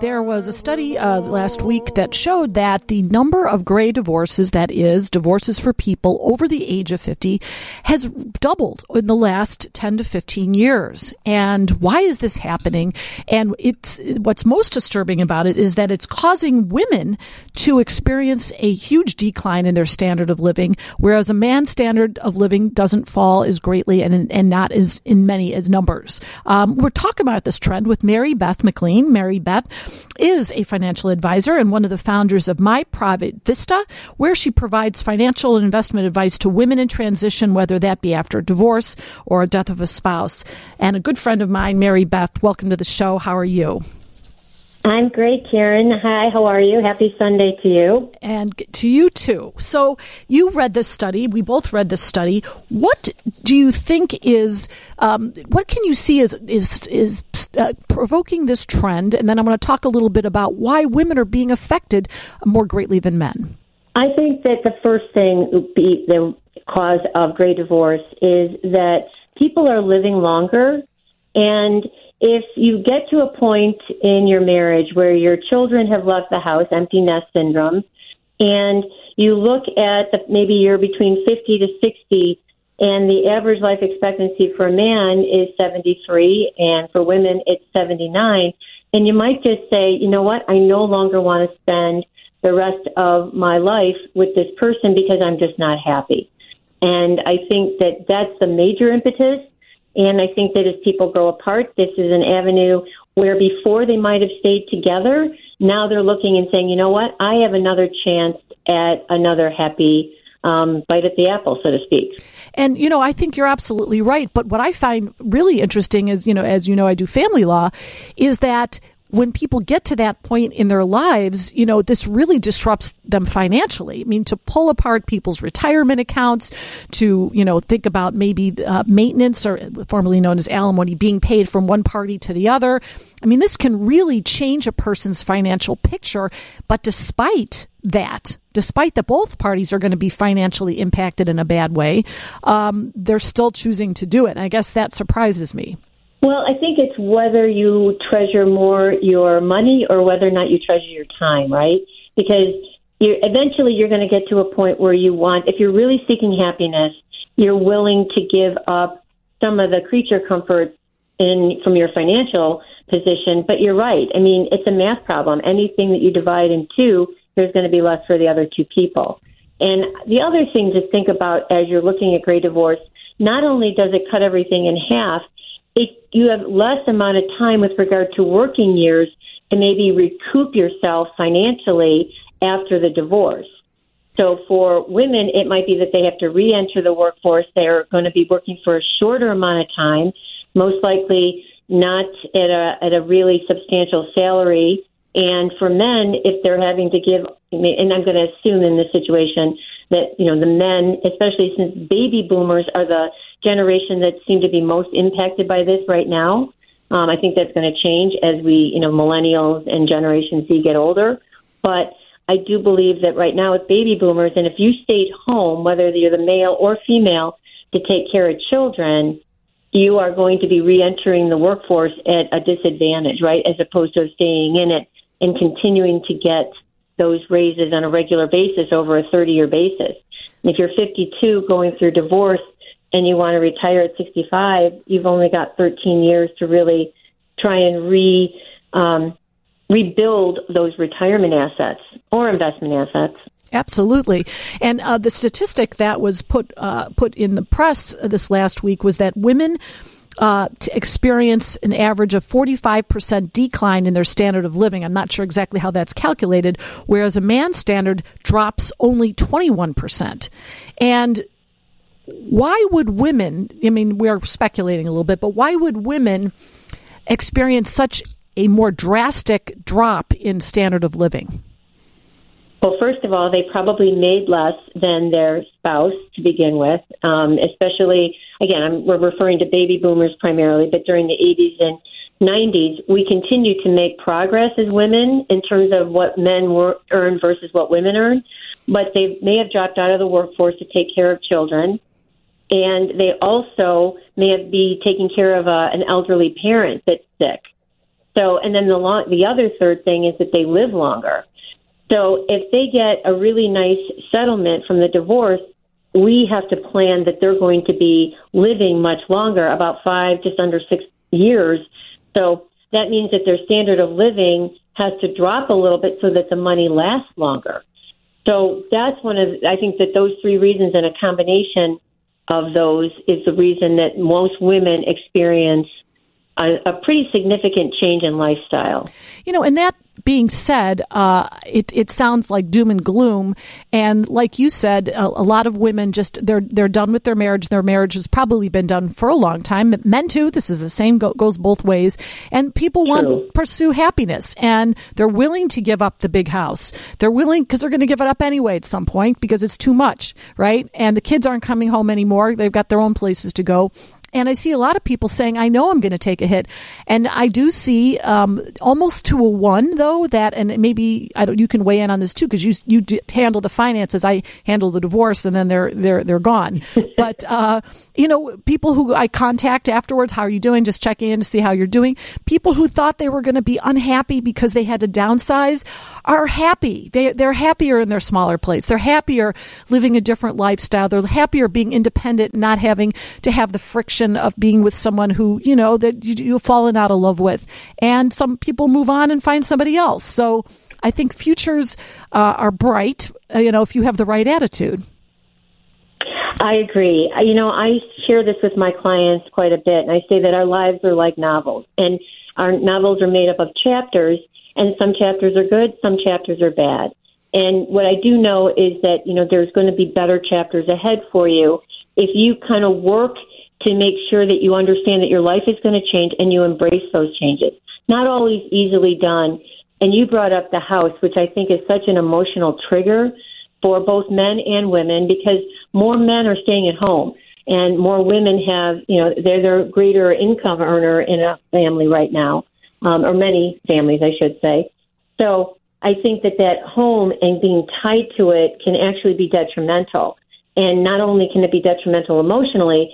There was a study uh, last week that showed that the number of gray divorces, that is, divorces for people over the age of 50, has doubled in the last 10 to 15 years. And why is this happening? And it's what's most disturbing about it is that it's causing women to experience a huge decline in their standard of living, whereas a man's standard of living doesn't fall as greatly and, and not as in many as numbers. Um, we're talking about this trend with Mary Beth McLean. Mary Beth is a financial advisor and one of the founders of My Private Vista, where she provides financial and investment advice to women in transition, whether that be after a divorce or a death of a spouse. And a good friend of mine, Mary Beth, welcome to the show. How are you? I'm great, Karen. Hi, how are you? Happy Sunday to you. And to you too. So, you read this study. We both read this study. What do you think is, um, what can you see is, is, is uh, provoking this trend? And then I'm going to talk a little bit about why women are being affected more greatly than men. I think that the first thing, be the cause of gray divorce, is that people are living longer and if you get to a point in your marriage where your children have left the house, empty nest syndrome, and you look at the, maybe you're between 50 to 60, and the average life expectancy for a man is 73, and for women it's 79, and you might just say, you know what, I no longer want to spend the rest of my life with this person because I'm just not happy. And I think that that's the major impetus and I think that as people grow apart, this is an avenue where before they might have stayed together, now they're looking and saying, you know what, I have another chance at another happy um, bite at the apple, so to speak. And you know, I think you're absolutely right. But what I find really interesting is, you know, as you know, I do family law, is that when people get to that point in their lives, you know, this really disrupts them financially. I mean, to pull apart people's retirement accounts, to, you know, think about maybe uh, maintenance or formerly known as alimony being paid from one party to the other. I mean, this can really change a person's financial picture. But despite that, despite that both parties are going to be financially impacted in a bad way, um, they're still choosing to do it. And I guess that surprises me. Well, I think it's whether you treasure more your money or whether or not you treasure your time, right? Because you're, eventually you're going to get to a point where you want, if you're really seeking happiness, you're willing to give up some of the creature comforts in from your financial position. But you're right. I mean, it's a math problem. Anything that you divide in two, there's going to be less for the other two people. And the other thing to think about as you're looking at gray divorce, not only does it cut everything in half, it, you have less amount of time with regard to working years to maybe recoup yourself financially after the divorce. So for women, it might be that they have to re-enter the workforce. They're going to be working for a shorter amount of time, most likely not at a at a really substantial salary. And for men, if they're having to give, and I'm going to assume in this situation that you know the men, especially since baby boomers are the generation that seem to be most impacted by this right now. Um, I think that's going to change as we, you know, millennials and Generation Z get older. But I do believe that right now with baby boomers, and if you stayed home, whether you're the male or female, to take care of children, you are going to be reentering the workforce at a disadvantage, right? As opposed to staying in it and continuing to get those raises on a regular basis over a 30 year basis. And if you're 52 going through divorce, and you want to retire at 65, you've only got 13 years to really try and re um, rebuild those retirement assets or investment assets. Absolutely, and uh, the statistic that was put uh, put in the press this last week was that women. Uh, to experience an average of 45% decline in their standard of living. I'm not sure exactly how that's calculated, whereas a man's standard drops only 21%. And why would women, I mean, we're speculating a little bit, but why would women experience such a more drastic drop in standard of living? Well, first of all, they probably made less than their spouse to begin with, um, especially, again, I'm, we're referring to baby boomers primarily, but during the 80s and 90s, we continue to make progress as women in terms of what men were, earn versus what women earn, but they may have dropped out of the workforce to take care of children and they also may have be taking care of a, an elderly parent that's sick. So, and then the long, the other third thing is that they live longer. So, if they get a really nice settlement from the divorce, we have to plan that they're going to be living much longer, about five, just under six years. So that means that their standard of living has to drop a little bit so that the money lasts longer. So that's one of, I think that those three reasons and a combination of those is the reason that most women experience a, a pretty significant change in lifestyle. You know, and that being said, uh, it it sounds like doom and gloom, and like you said, a, a, lot of women just they're they're done with their marriage. Their marriage has probably been done for a long time. Men too. This is the same go, goes both ways, and people True. want to pursue happiness, and they're willing to give up the big house. They're willing because they're going to give it up anyway at some point because it's too much, right? And the kids aren't coming home anymore. They've got their own places to go and I see a lot of people saying, I know I'm going to take a hit. And I do see um, almost to a one, though, that, and maybe I don't, you can weigh in on this too, because you, you handle the finances. I handle the divorce and then they're, they're, they're gone. but, uh, you know, people who I contact afterwards, how are you doing? Just checking in to see how you're doing. People who thought they were going to be unhappy because they had to downsize are happy. They, they're happier in their smaller place. They're happier living a different lifestyle. They're happier being independent, not having to have the friction of being with someone who, you know, that you, you've fallen out of love with. And some people move on and find somebody else. So I think futures uh, are bright, uh, you know, if you have the right attitude. I agree. You know, I share this with my clients quite a bit, and I say that our lives are like novels, and our novels are made up of chapters, and some chapters are good, some chapters are bad. And what I do know is that, you know, there's going to be better chapters ahead for you if you kind of work to make sure that you understand that your life is going to change and you embrace those changes. Not always easily done. And you brought up the house, which I think is such an emotional trigger for both men and women because more men are staying at home and more women have, you know, they're the greater income earner in a family right now, um, or many families, I should say. So I think that that home and being tied to it can actually be detrimental. And not only can it be detrimental emotionally,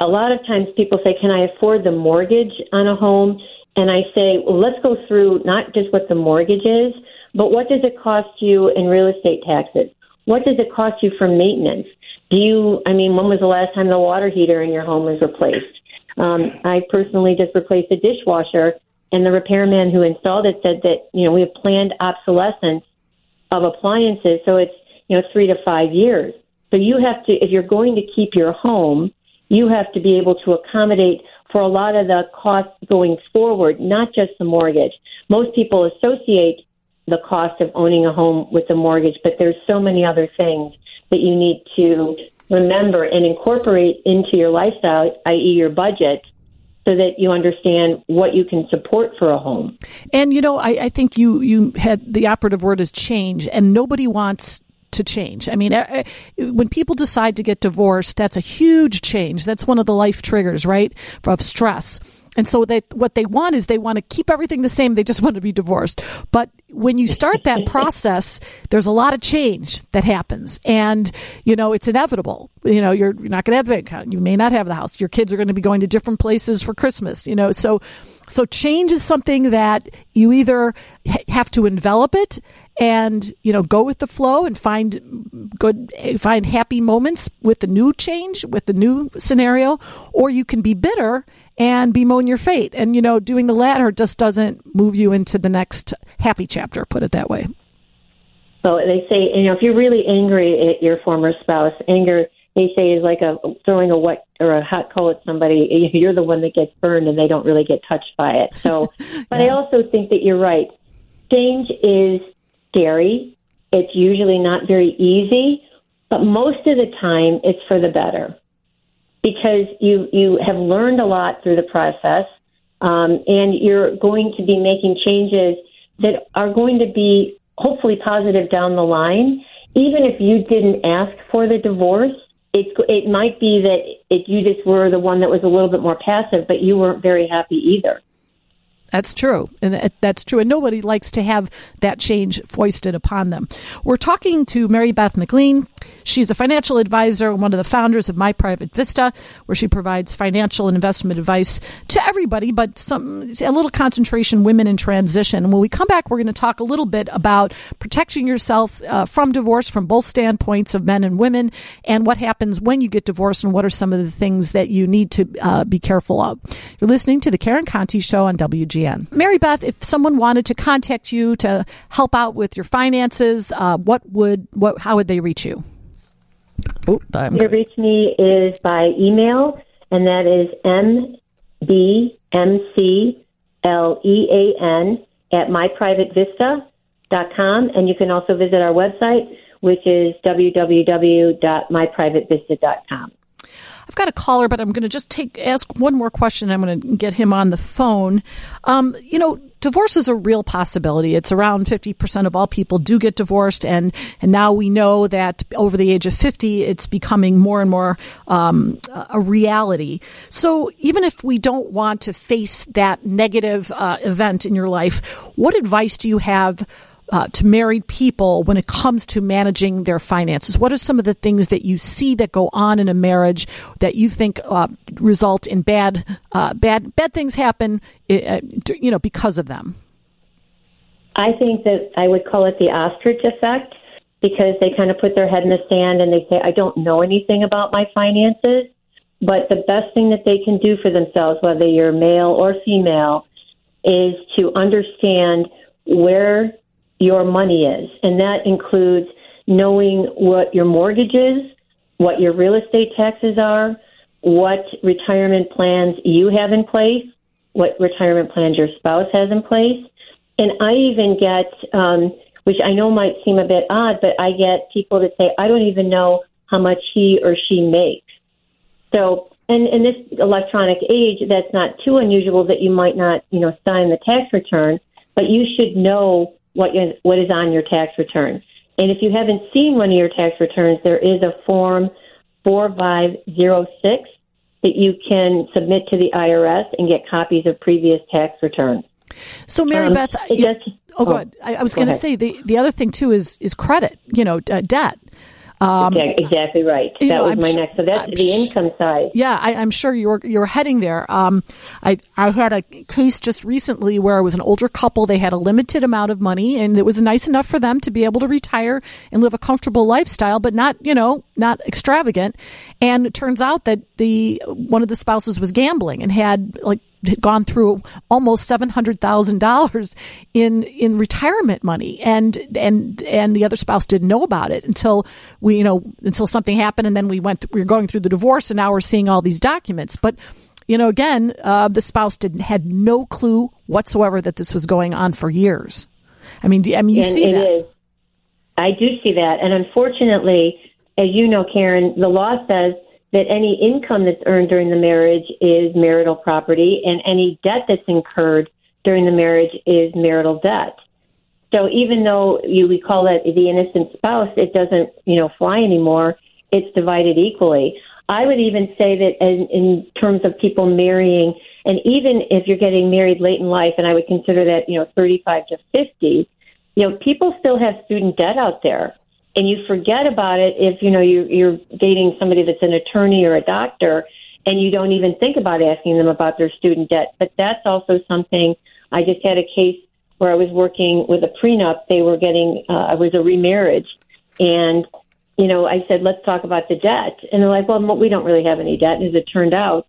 a lot of times people say, Can I afford the mortgage on a home? And I say, Well, let's go through not just what the mortgage is, but what does it cost you in real estate taxes? What does it cost you for maintenance? Do you, I mean, when was the last time the water heater in your home was replaced? Um, I personally just replaced a dishwasher, and the repairman who installed it said that, you know, we have planned obsolescence of appliances, so it's, you know, three to five years. So you have to, if you're going to keep your home, you have to be able to accommodate for a lot of the costs going forward, not just the mortgage. Most people associate the cost of owning a home with the mortgage, but there's so many other things that you need to remember and incorporate into your lifestyle, i.e., your budget, so that you understand what you can support for a home. And you know, I, I think you you had the operative word is change, and nobody wants to change. I mean, uh, uh, when people decide to get divorced, that's a huge change. That's one of the life triggers, right, of stress. And so they, what they want is they want to keep everything the same. They just want to be divorced. But when you start that process, there's a lot of change that happens. And, you know, it's inevitable. You know, you're, you're not going to have a bank account. You may not have the house. Your kids are going to be going to different places for Christmas, you know. So, so change is something that you either have to envelop it and you know go with the flow and find good find happy moments with the new change with the new scenario or you can be bitter and bemoan your fate. And you know doing the latter just doesn't move you into the next happy chapter put it that way. So they say you know if you're really angry at your former spouse anger they say is like a throwing a wet or a hot coal at somebody. You're the one that gets burned and they don't really get touched by it. So but yeah. i also think that you're right. Change is scary. It's usually not very easy, but most of the time it's for the better because you you have learned a lot through the process, um, and you're going to be making changes that are going to be hopefully positive down the line. Even if you didn't ask for the divorce, it it might be that it, you just were the one that was a little bit more passive, but you weren't very happy either. That's true. And that's true. And nobody likes to have that change foisted upon them. We're talking to Mary Beth McLean. She's a financial advisor and one of the founders of My Private Vista, where she provides financial and investment advice to everybody, but some a little concentration women in transition. And when we come back, we're going to talk a little bit about protecting yourself uh, from divorce from both standpoints of men and women, and what happens when you get divorced, and what are some of the things that you need to uh, be careful of. You're listening to the Karen Conti Show on WGN. Mary Beth, if someone wanted to contact you to help out with your finances, uh, what would what how would they reach you? Oh, I'm reach me is by email, and that is mbmclean at myprivatevista.com. And you can also visit our website, which is www.myprivatevista.com. I've got a caller, but I'm going to just take ask one more question. I'm going to get him on the phone. Um, you know, divorce is a real possibility. It's around 50% of all people do get divorced. And, and now we know that over the age of 50, it's becoming more and more um, a reality. So even if we don't want to face that negative uh, event in your life, what advice do you have uh, to married people when it comes to managing their finances? What are some of the things that you see that go on in a marriage that you think uh, result in bad, uh, bad, bad things happen, uh, you know, because of them? I think that I would call it the ostrich effect because they kind of put their head in the sand and they say, "I don't know anything about my finances." But the best thing that they can do for themselves, whether you're male or female, is to understand where your money is. And that includes knowing what your mortgage is, what your real estate taxes are, what retirement plans you have in place, what retirement plans your spouse has in place. And I even get, um, which I know might seem a bit odd, but I get people that say, I don't even know how much he or she makes. So, and in this electronic age, that's not too unusual that you might not, you know, sign the tax return, but you should know what is, what is on your tax return. And if you haven't seen one of your tax returns, there is a form 4506 that you can submit to the IRS and get copies of previous tax returns. So, Mary um, Beth, you, does, oh, oh, I, I was going to say the the other thing too is is credit. You know, uh, debt. Um, exactly right. That know, was I'm my next. So that's I'm the income side. Yeah, I, am sure you're you're heading there. Um, I I had a case just recently where it was an older couple. They had a limited amount of money, and it was nice enough for them to be able to retire and live a comfortable lifestyle, but not you know not extravagant. And it turns out that the one of the spouses was gambling and had like gone through almost seven hundred thousand dollars in in retirement money, and and and the other spouse didn't know about it until we you know until something happened, and then we went we were going through the divorce, and now we're seeing all these documents, but. You know, again, uh, the spouse didn't had no clue whatsoever that this was going on for years. I mean, do, I mean, you and see that. Is. I do see that, and unfortunately, as you know, Karen, the law says that any income that's earned during the marriage is marital property, and any debt that's incurred during the marriage is marital debt. So even though you we call it the innocent spouse, it doesn't you know fly anymore. It's divided equally. I would even say that in, in terms of people marrying, and even if you're getting married late in life, and I would consider that you know 35 to 50, you know people still have student debt out there and you forget about it if you know you, you're dating somebody that's an attorney or a doctor and you don't even think about asking them about their student debt. But that's also something i just had a case where i was working with a prenup. They were getting uh, it was a remarriage. And you know i said let's talk about the debt. And they're like well we don't really have any debt. And as it turned out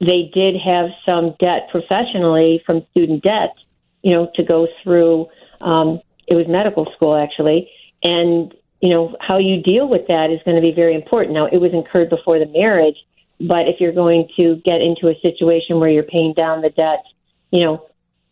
they did have some debt professionally from student debt you know to go through um, it was medical school actually and you know, how you deal with that is going to be very important. Now, it was incurred before the marriage, but if you're going to get into a situation where you're paying down the debt, you know,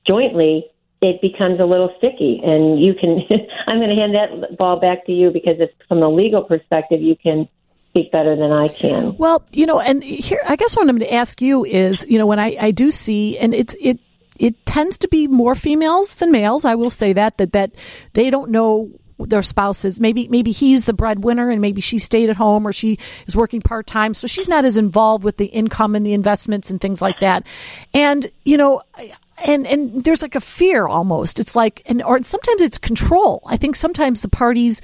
jointly, it becomes a little sticky. And you can, I'm going to hand that ball back to you because it's from the legal perspective, you can speak better than I can. Well, you know, and here, I guess what I'm going to ask you is, you know, when I, I do see, and it's, it, it tends to be more females than males. I will say that, that, that they don't know their spouses. Maybe maybe he's the breadwinner and maybe she stayed at home or she is working part time, so she's not as involved with the income and the investments and things like that. And you know, and and there's like a fear almost. It's like and or sometimes it's control. I think sometimes the parties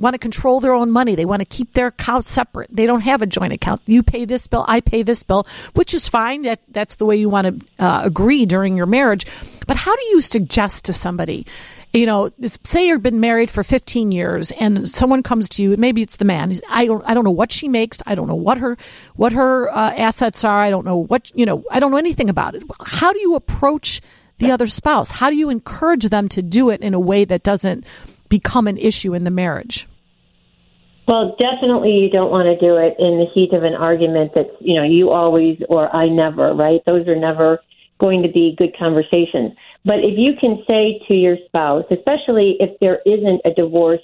want to control their own money. They want to keep their accounts separate. They don't have a joint account. You pay this bill, I pay this bill, which is fine. That that's the way you want to uh, agree during your marriage. But how do you suggest to somebody? You know, say you've been married for 15 years, and someone comes to you. Maybe it's the man. I don't. I don't know what she makes. I don't know what her what her uh, assets are. I don't know what you know. I don't know anything about it. How do you approach the other spouse? How do you encourage them to do it in a way that doesn't become an issue in the marriage? Well, definitely you don't want to do it in the heat of an argument that's, you know, you always or I never, right? Those are never going to be good conversations. But if you can say to your spouse, especially if there isn't a divorce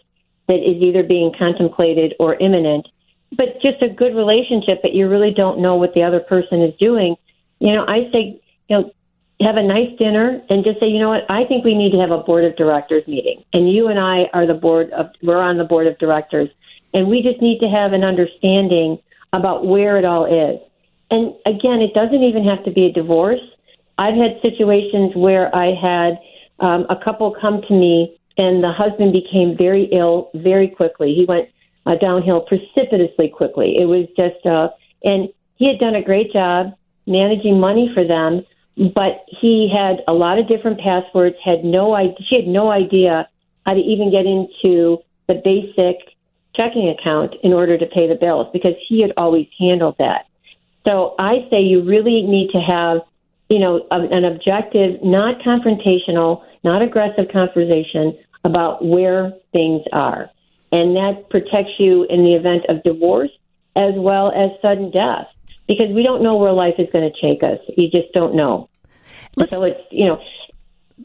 that is either being contemplated or imminent, but just a good relationship that you really don't know what the other person is doing, you know, I say, you know, have a nice dinner and just say, you know what, I think we need to have a board of directors meeting. And you and I are the board of, we're on the board of directors. And we just need to have an understanding about where it all is. And again, it doesn't even have to be a divorce. I've had situations where I had um, a couple come to me and the husband became very ill very quickly. He went uh, downhill precipitously quickly. It was just, uh, and he had done a great job managing money for them, but he had a lot of different passwords. Had no idea. She had no idea how to even get into the basic checking account in order to pay the bills because he had always handled that. So I say you really need to have, you know, an objective, not confrontational, not aggressive conversation about where things are. And that protects you in the event of divorce as well as sudden death because we don't know where life is going to take us. You just don't know. Let's, so it's, you know,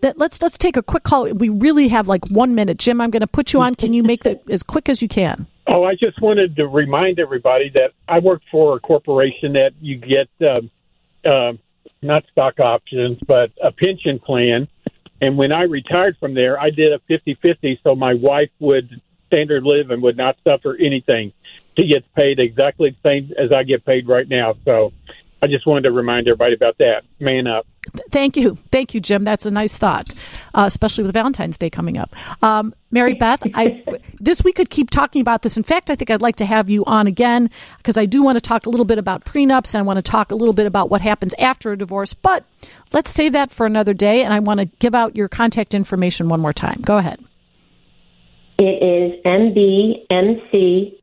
that, let's let's take a quick call. We really have like one minute, Jim. I'm going to put you on. Can you make that as quick as you can? Oh, I just wanted to remind everybody that I work for a corporation that you get uh, uh, not stock options, but a pension plan. And when I retired from there, I did a 50-50 so my wife would standard live and would not suffer anything. She gets paid exactly the same as I get paid right now. So I just wanted to remind everybody about that. Man up. Thank you. Thank you, Jim. That's a nice thought, uh, especially with Valentine's Day coming up. Um, Mary Beth, I, this we could keep talking about this. In fact, I think I'd like to have you on again because I do want to talk a little bit about prenups and I want to talk a little bit about what happens after a divorce. But let's save that for another day. And I want to give out your contact information one more time. Go ahead. It is mbmclean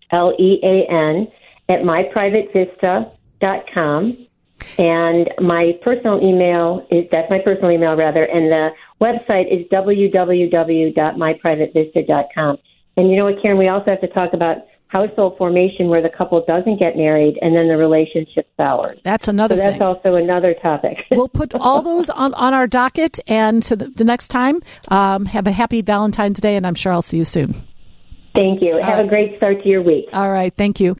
at myprivatevista.com. And my personal email is that's my personal email rather, and the website is www.myprivatevista.com. And you know what, Karen? We also have to talk about household formation where the couple doesn't get married and then the relationship sours. That's another so that's thing. also another topic. we'll put all those on, on our docket. And to the, the next time, um, have a happy Valentine's Day, and I'm sure I'll see you soon. Thank you. All have right. a great start to your week. All right. Thank you.